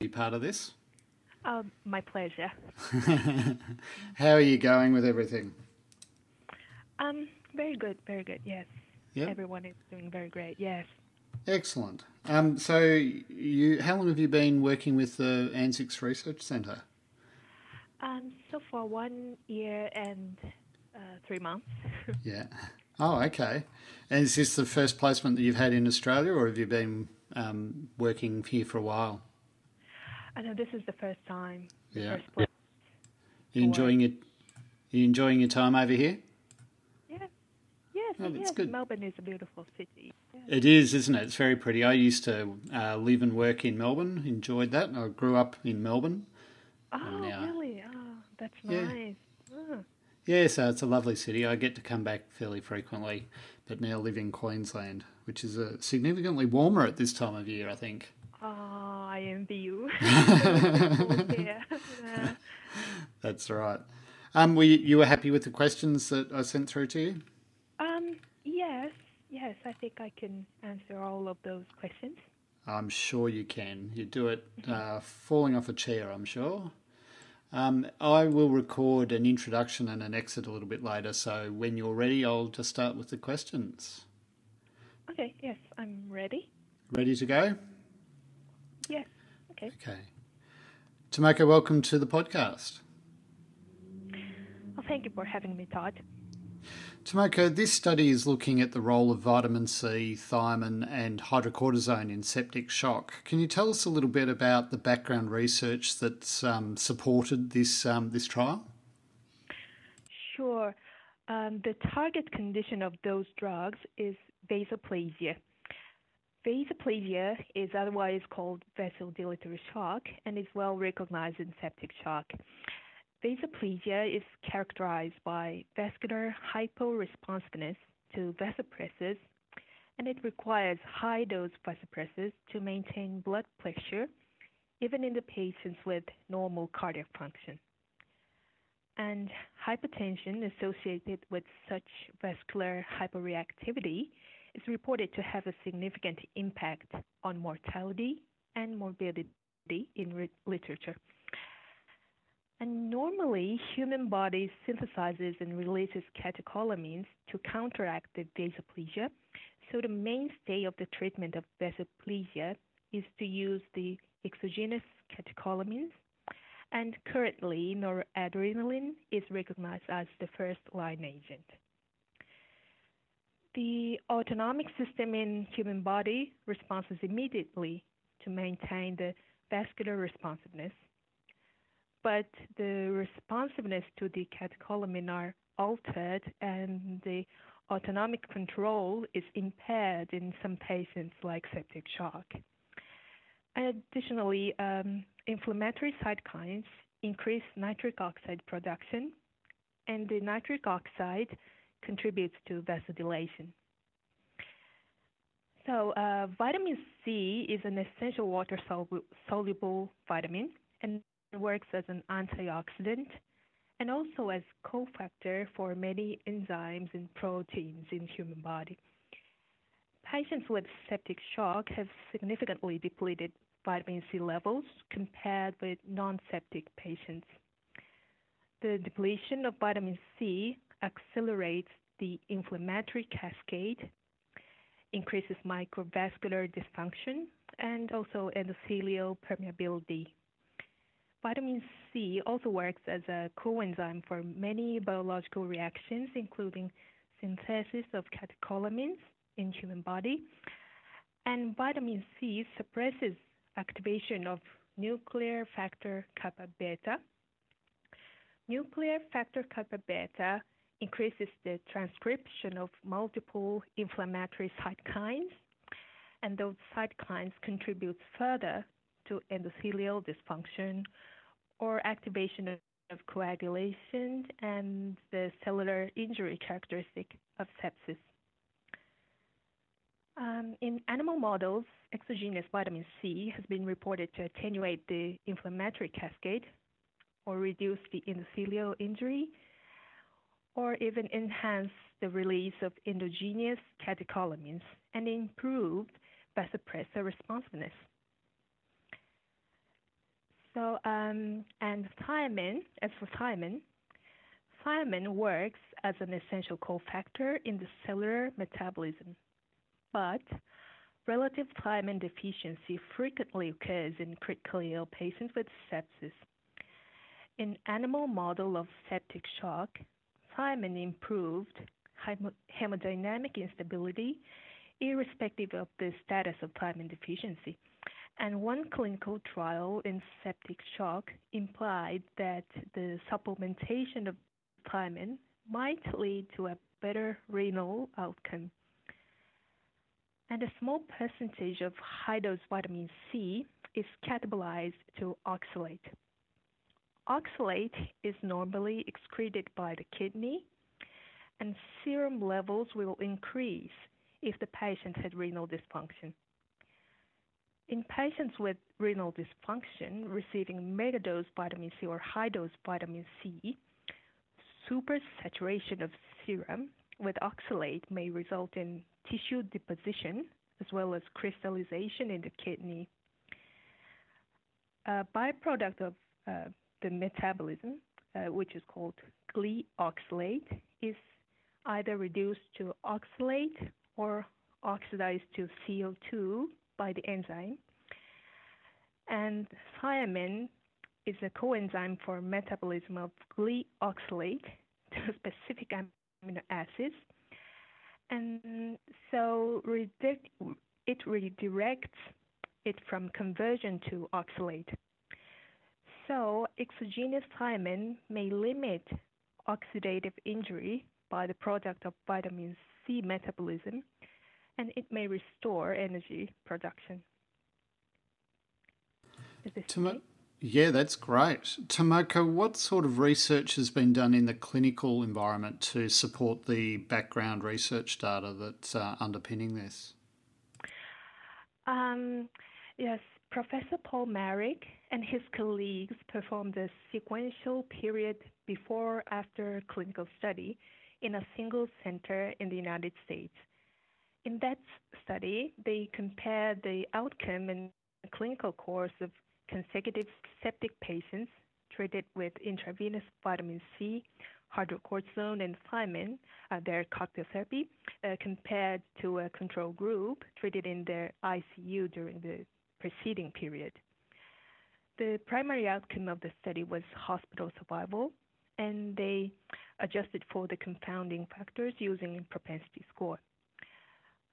be part of this. Um, my pleasure. How are you going with everything? Um, very good, very good. Yes. Yeah. Everyone is doing very great. Yes. Excellent. Um, so, you, how long have you been working with the ANZICS Research Centre? Um, so for one year and uh, three months. Yeah. Oh, okay. And is this the first placement that you've had in Australia, or have you been um, working here for a while? I know this is the first time. Yeah. First. Are you enjoying it? You enjoying your time over here? Yes. Oh, yes. good. Melbourne is a beautiful city. It is, isn't it? It's very pretty. I used to uh, live and work in Melbourne. Enjoyed that. I grew up in Melbourne. Oh, now- really? Oh, that's Yeah. nice. Oh. Yeah, so it's a lovely city. I get to come back fairly frequently, but now live in Queensland, which is uh, significantly warmer at this time of year, I think. Oh, I envy you. yeah. Yeah. That's right. Um, were you, you were happy with the questions that I sent through to you? Um, yes, yes, I think I can answer all of those questions. I'm sure you can. You do it uh, falling off a chair, I'm sure. Um, I will record an introduction and an exit a little bit later, so when you're ready, I'll just start with the questions. Okay, yes, I'm ready. Ready to go? Okay. Okay. Tomoko, welcome to the podcast. Well, thank you for having me, Todd. Tomoko, this study is looking at the role of vitamin C, thiamine, and hydrocortisone in septic shock. Can you tell us a little bit about the background research that's um, supported this um, this trial? Sure. Um, the target condition of those drugs is vasoplegia. Vasoplegia is otherwise called vasodilatory shock and is well recognized in septic shock. Vasoplegia is characterized by vascular hyporesponsiveness to vasopressors, and it requires high dose vasopressors to maintain blood pressure, even in the patients with normal cardiac function. And hypertension associated with such vascular hyperreactivity is reported to have a significant impact on mortality and morbidity in re- literature. And normally, human body synthesizes and releases catecholamines to counteract the vasoplegia. So the mainstay of the treatment of vasoplegia is to use the exogenous catecholamines. And currently, noradrenaline is recognized as the first line agent. The autonomic system in human body responds immediately to maintain the vascular responsiveness but the responsiveness to the catecholamine are altered and the autonomic control is impaired in some patients like septic shock. Additionally, um, inflammatory cytokines increase nitric oxide production, and the nitric oxide contributes to vasodilation. So, uh, vitamin C is an essential water solu- soluble vitamin and works as an antioxidant and also as cofactor for many enzymes and proteins in human body. Patients with septic shock have significantly depleted vitamin C levels compared with non-septic patients. The depletion of vitamin C accelerates the inflammatory cascade, increases microvascular dysfunction, and also endothelial permeability. Vitamin C also works as a coenzyme for many biological reactions, including synthesis of catecholamines in human body. And vitamin C suppresses activation of nuclear factor kappa beta. Nuclear factor kappa beta increases the transcription of multiple inflammatory cytokines, and those cytokines contribute further to endothelial dysfunction or activation of, coagulation and the cellular injury characteristic of sepsis. Um, in animal models, exogenous vitamin C has been reported to attenuate the inflammatory cascade or reduce the endothelial injury or even enhance the release of endogenous catecholamines and improve vasopressor responsiveness. So, um, and thiamine, as for thiamine, thiamine works as an essential cofactor in the cellular metabolism. But relative thiamine deficiency frequently occurs in critically ill patients with sepsis. In animal model of septic shock, thiamine improved hemodynamic instability irrespective of the status of thiamine deficiency. And one clinical trial in septic shock implied that the supplementation of thiamine might lead to a better renal outcome. And a small percentage of high dose vitamin C is catabolized to oxalate. Oxalate is normally excreted by the kidney, and serum levels will increase if the patient had renal dysfunction. In patients with renal dysfunction receiving megadose vitamin C or high dose vitamin C, supersaturation of serum with oxalate may result in tissue deposition as well as crystallization in the kidney. A byproduct of uh, the metabolism, uh, which is called glyoxylate, is either reduced to oxalate or oxidized to CO2 by the enzyme. And thiamine is a coenzyme for metabolism of glyoxylate to specific amino acids. And so it redirects it from conversion to oxalate. So exogenous thiamine may limit oxidative injury by the product of vitamin C metabolism, and it may restore energy production. Tomo- yeah, that's great. Tomoko, what sort of research has been done in the clinical environment to support the background research data that's uh, underpinning this? Um, yes, Professor Paul Marik and his colleagues performed a sequential period before after clinical study in a single center in the United States. In that study, they compared the outcome and clinical course of consecutive septic patients treated with intravenous vitamin C, hydrocortisone, and thiamine, uh, their cocktail therapy, uh, compared to a control group treated in their ICU during the preceding period. The primary outcome of the study was hospital survival, and they adjusted for the confounding factors using propensity score.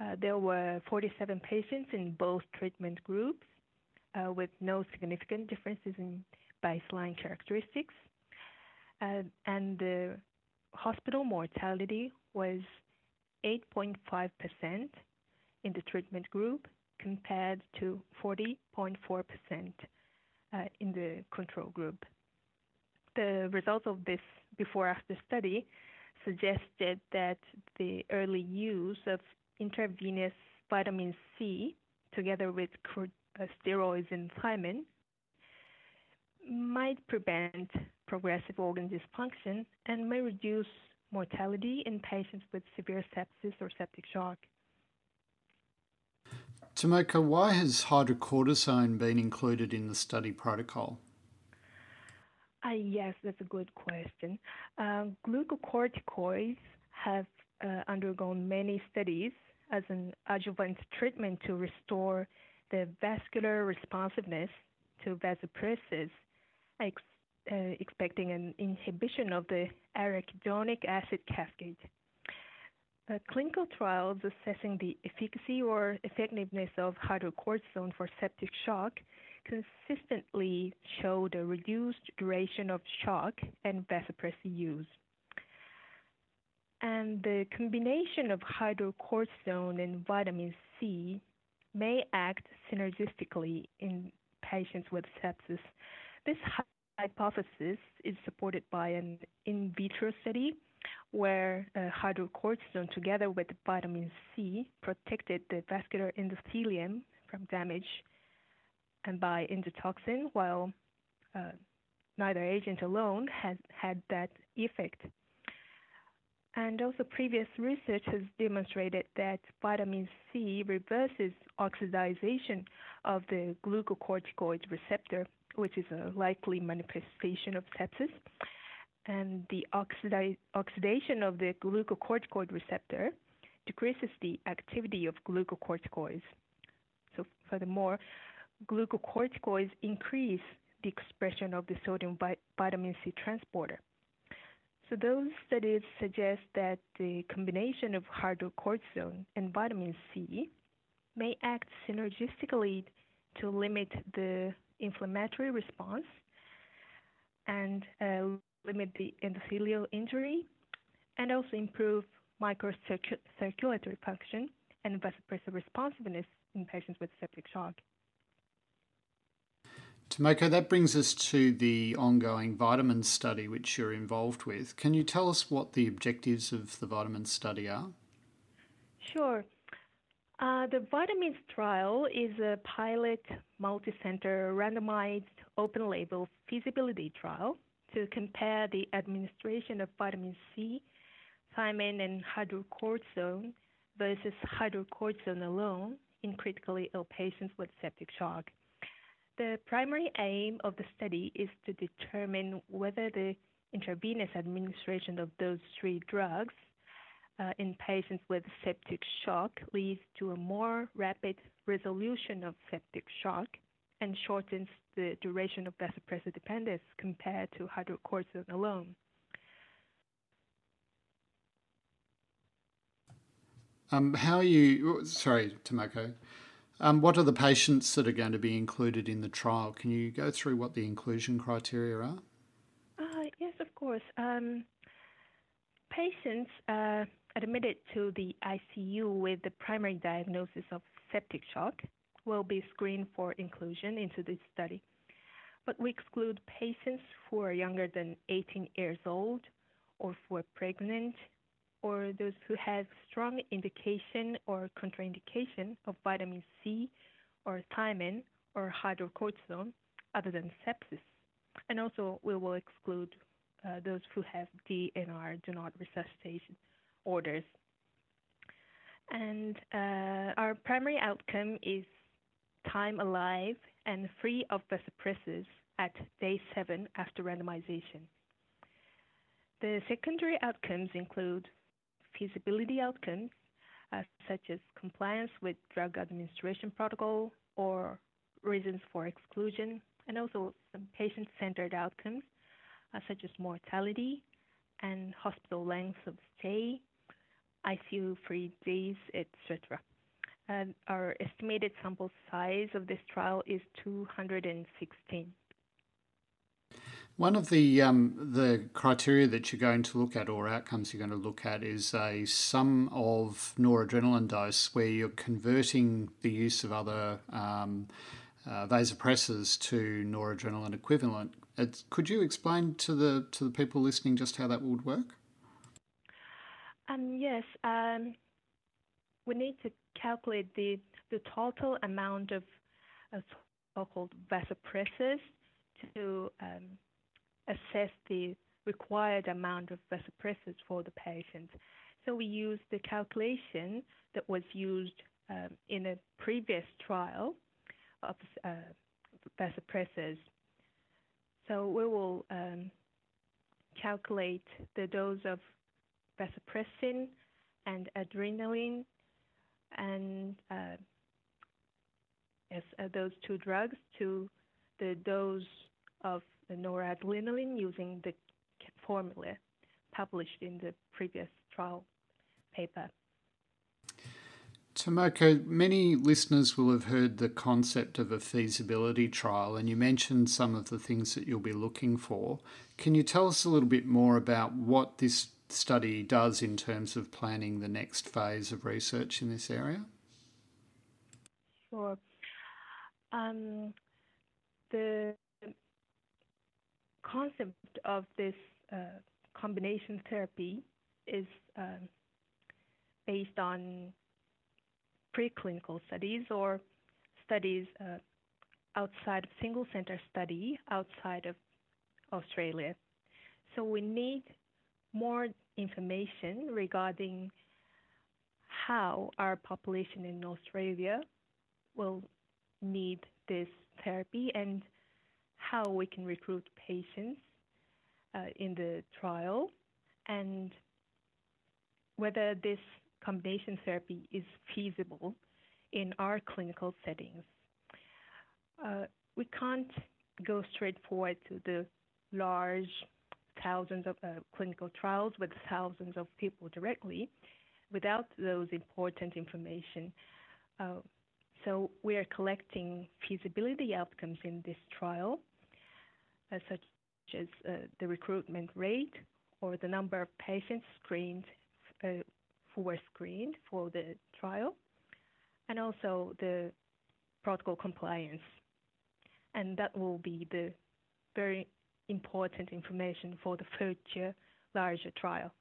Uh, there were 47 patients in both treatment groups uh, with no significant differences in baseline characteristics. Uh, and the hospital mortality was 8.5% in the treatment group compared to 40.4% uh, in the control group. The results of this before after study suggested that the early use of intravenous vitamin C together with uh, steroids and thiamine might prevent progressive organ dysfunction and may reduce mortality in patients with severe sepsis or septic shock. Tomoko, why has hydrocortisone been included in the study protocol? Uh, yes, that's a good question. Uh, glucocorticoids have uh, undergone many studies as an adjuvant treatment to restore the vascular responsiveness to vasopressin, ex- uh, expecting an inhibition of the arachidonic acid cascade. Uh, clinical trials assessing the efficacy or effectiveness of hydrocortisone for septic shock consistently showed a reduced duration of shock and vasopressin use. And the combination of hydrocortisone and vitamin C may act synergistically in patients with sepsis. This hypothesis is supported by an in vitro study where uh, hydrocortisone together with vitamin C protected the vascular endothelium from damage and by endotoxin, while uh, neither agent alone has had that effect. And also, previous research has demonstrated that vitamin C reverses oxidation of the glucocorticoid receptor which is a likely manifestation of sepsis. And the oxidation of the glucocorticoid receptor decreases the activity of glucocorticoids. So, furthermore, glucocorticoids increase the expression of the sodium vitamin C transporter. So, those studies suggest that the combination of hydrocortisone and vitamin C may act synergistically to limit the inflammatory response and uh, limit the endothelial injury and also improve microcirculatory function and vasopressor responsiveness in patients with septic shock. Tomoko, that brings us to the ongoing vitamin study which you're involved with. Can you tell us what the objectives of the vitamin study are? Sure. Uh, the vitamins trial is a pilot, multi-center, randomized, open-label feasibility trial to compare the administration of vitamin C, thiamine, and hydrocortisone versus hydrocortisone alone in critically ill patients with septic shock. The primary aim of the study is to determine whether the intravenous administration of those three drugs uh, in patients with septic shock leads to a more rapid resolution of septic shock and shortens the duration of vasopressor dependence compared to hydrocortisone alone. Um, how are you? Sorry, Tomoko. Um, what are the patients that are going to be included in the trial? Can you go through what the inclusion criteria are? Uh, yes, of course. Um, patients uh, admitted to the ICU with the primary diagnosis of septic shock will be screened for inclusion into this study. But we exclude patients who are younger than 18 years old or who are pregnant or those who have strong indication or contraindication of vitamin C or thiamine or hydrocortisone other than sepsis. And also we will exclude uh, those who have DNR, do not resuscitation orders. And uh, our primary outcome is time alive and free of vasopressors at day seven after randomization. The secondary outcomes include feasibility outcomes, uh, such as compliance with drug administration protocol or reasons for exclusion, and also some patient-centered outcomes, uh, such as mortality and hospital length of stay, ICU-free days, etc. And our estimated sample size of this trial is 216. One of the um, the criteria that you're going to look at, or outcomes you're going to look at, is a sum of noradrenaline dose, where you're converting the use of other um, uh, vasopressors to noradrenaline equivalent. It's, could you explain to the to the people listening just how that would work? Um, yes, um, we need to calculate the the total amount of, of so-called vasopressors to um, assess the required amount of vasopressors for the patient. So we used the calculation that was used um, in a previous trial of uh, vasopressors. So we will um, calculate the dose of vasopressin and adrenaline and uh, yes, uh, those two drugs to the dose of noradrenaline using the formula published in the previous trial paper. Tomoko, many listeners will have heard the concept of a feasibility trial, and you mentioned some of the things that you'll be looking for. Can you tell us a little bit more about what this study does in terms of planning the next phase of research in this area? Sure. Um, the concept of this uh, combination therapy is um, based on preclinical studies or studies uh, outside of single center study outside of Australia. So we need more information regarding how our population in Australia will need this therapy and how we can recruit patients uh, in the trial and whether this combination therapy is feasible in our clinical settings. Uh, we can't go straight forward to the large thousands of uh, clinical trials with thousands of people directly without those important information. Uh, so we are collecting feasibility outcomes in this trial, uh, such as the recruitment rate or the number of patients screened who were screened for the trial, and also the protocol compliance. And that will be the very important information for the future larger trial.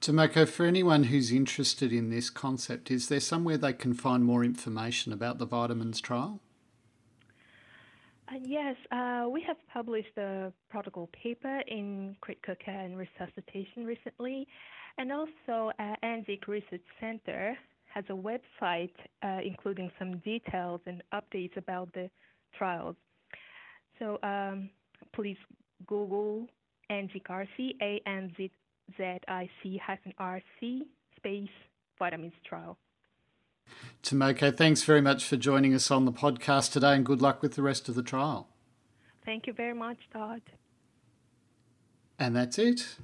Tomoko, for anyone who's interested in this concept, is there somewhere they can find more information about the vitamins trial? Uh, yes, uh, we have published a protocol paper in critical care and resuscitation recently, and also uh, ANZIC Research Center has a website uh, including some details and updates about the trials. So um, please Google ANZIC-RC, A-N-Z-I-C-RC space vitamins trial. Tomoko, thanks very much for joining us on the podcast today and good luck with the rest of the trial. Thank you very much, Todd. And that's it.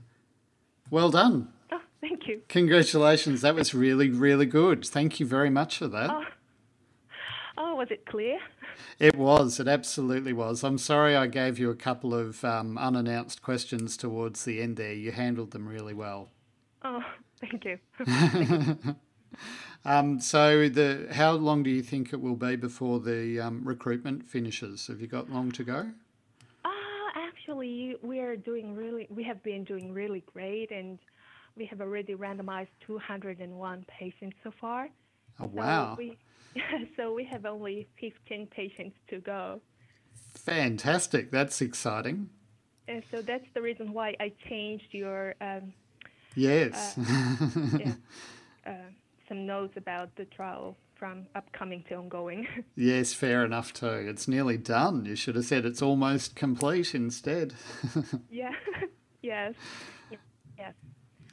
Well done. Oh, thank you. Congratulations. That was really, really good. Thank you very much for that. Oh, oh was it clear? It was. It absolutely was. I'm sorry I gave you a couple of um, unannounced questions towards the end there. You handled them really well. Oh, thank you. um, so, the how long do you think it will be before the um, recruitment finishes? Have you got long to go? Uh, actually, we are doing really. We have been doing really great, and we have already randomized 201 patients so far. Oh wow! So we, so we have only 15 patients to go. Fantastic. That's exciting. And so that's the reason why I changed your um, yes uh, yeah, uh, some notes about the trial from upcoming to ongoing. yes, fair enough too. It's nearly done. You should have said it's almost complete instead. yeah. yes. Yes.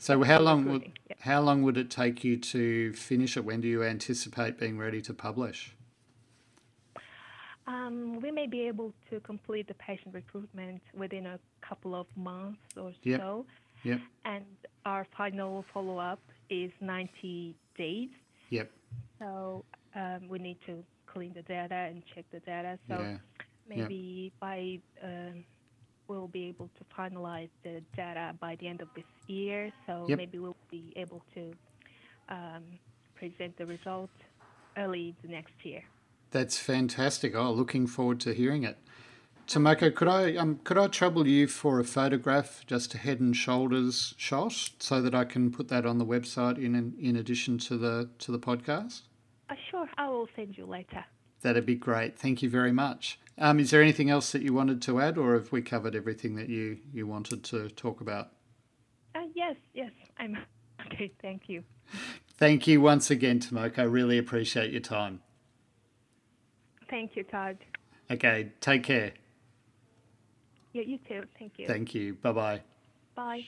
So how long would yeah. how long would it take you to finish it? When do you anticipate being ready to publish? Um, we may be able to complete the patient recruitment within a couple of months or yep. so. Yep. And our final follow up is 90 days. Yep. So um, we need to clean the data and check the data. So yeah. maybe yep. by um, we'll be able to finalize the data by the end of this year. So yep. maybe we'll be able to um, present the results early the next year. That's fantastic. Oh, looking forward to hearing it. Tomoko, could I um, could I trouble you for a photograph, just a head and shoulders shot, so that I can put that on the website in in addition to the to the podcast? Uh, sure, I will send you later. That'd be great. Thank you very much. Um, is there anything else that you wanted to add, or have we covered everything that you, you wanted to talk about? Uh, yes, yes, I'm okay. Thank you. Thank you once again, Tomoko. I really appreciate your time. Thank you, Todd. Okay, take care. Yeah, you too. Thank you. Thank you. Bye-bye. Bye.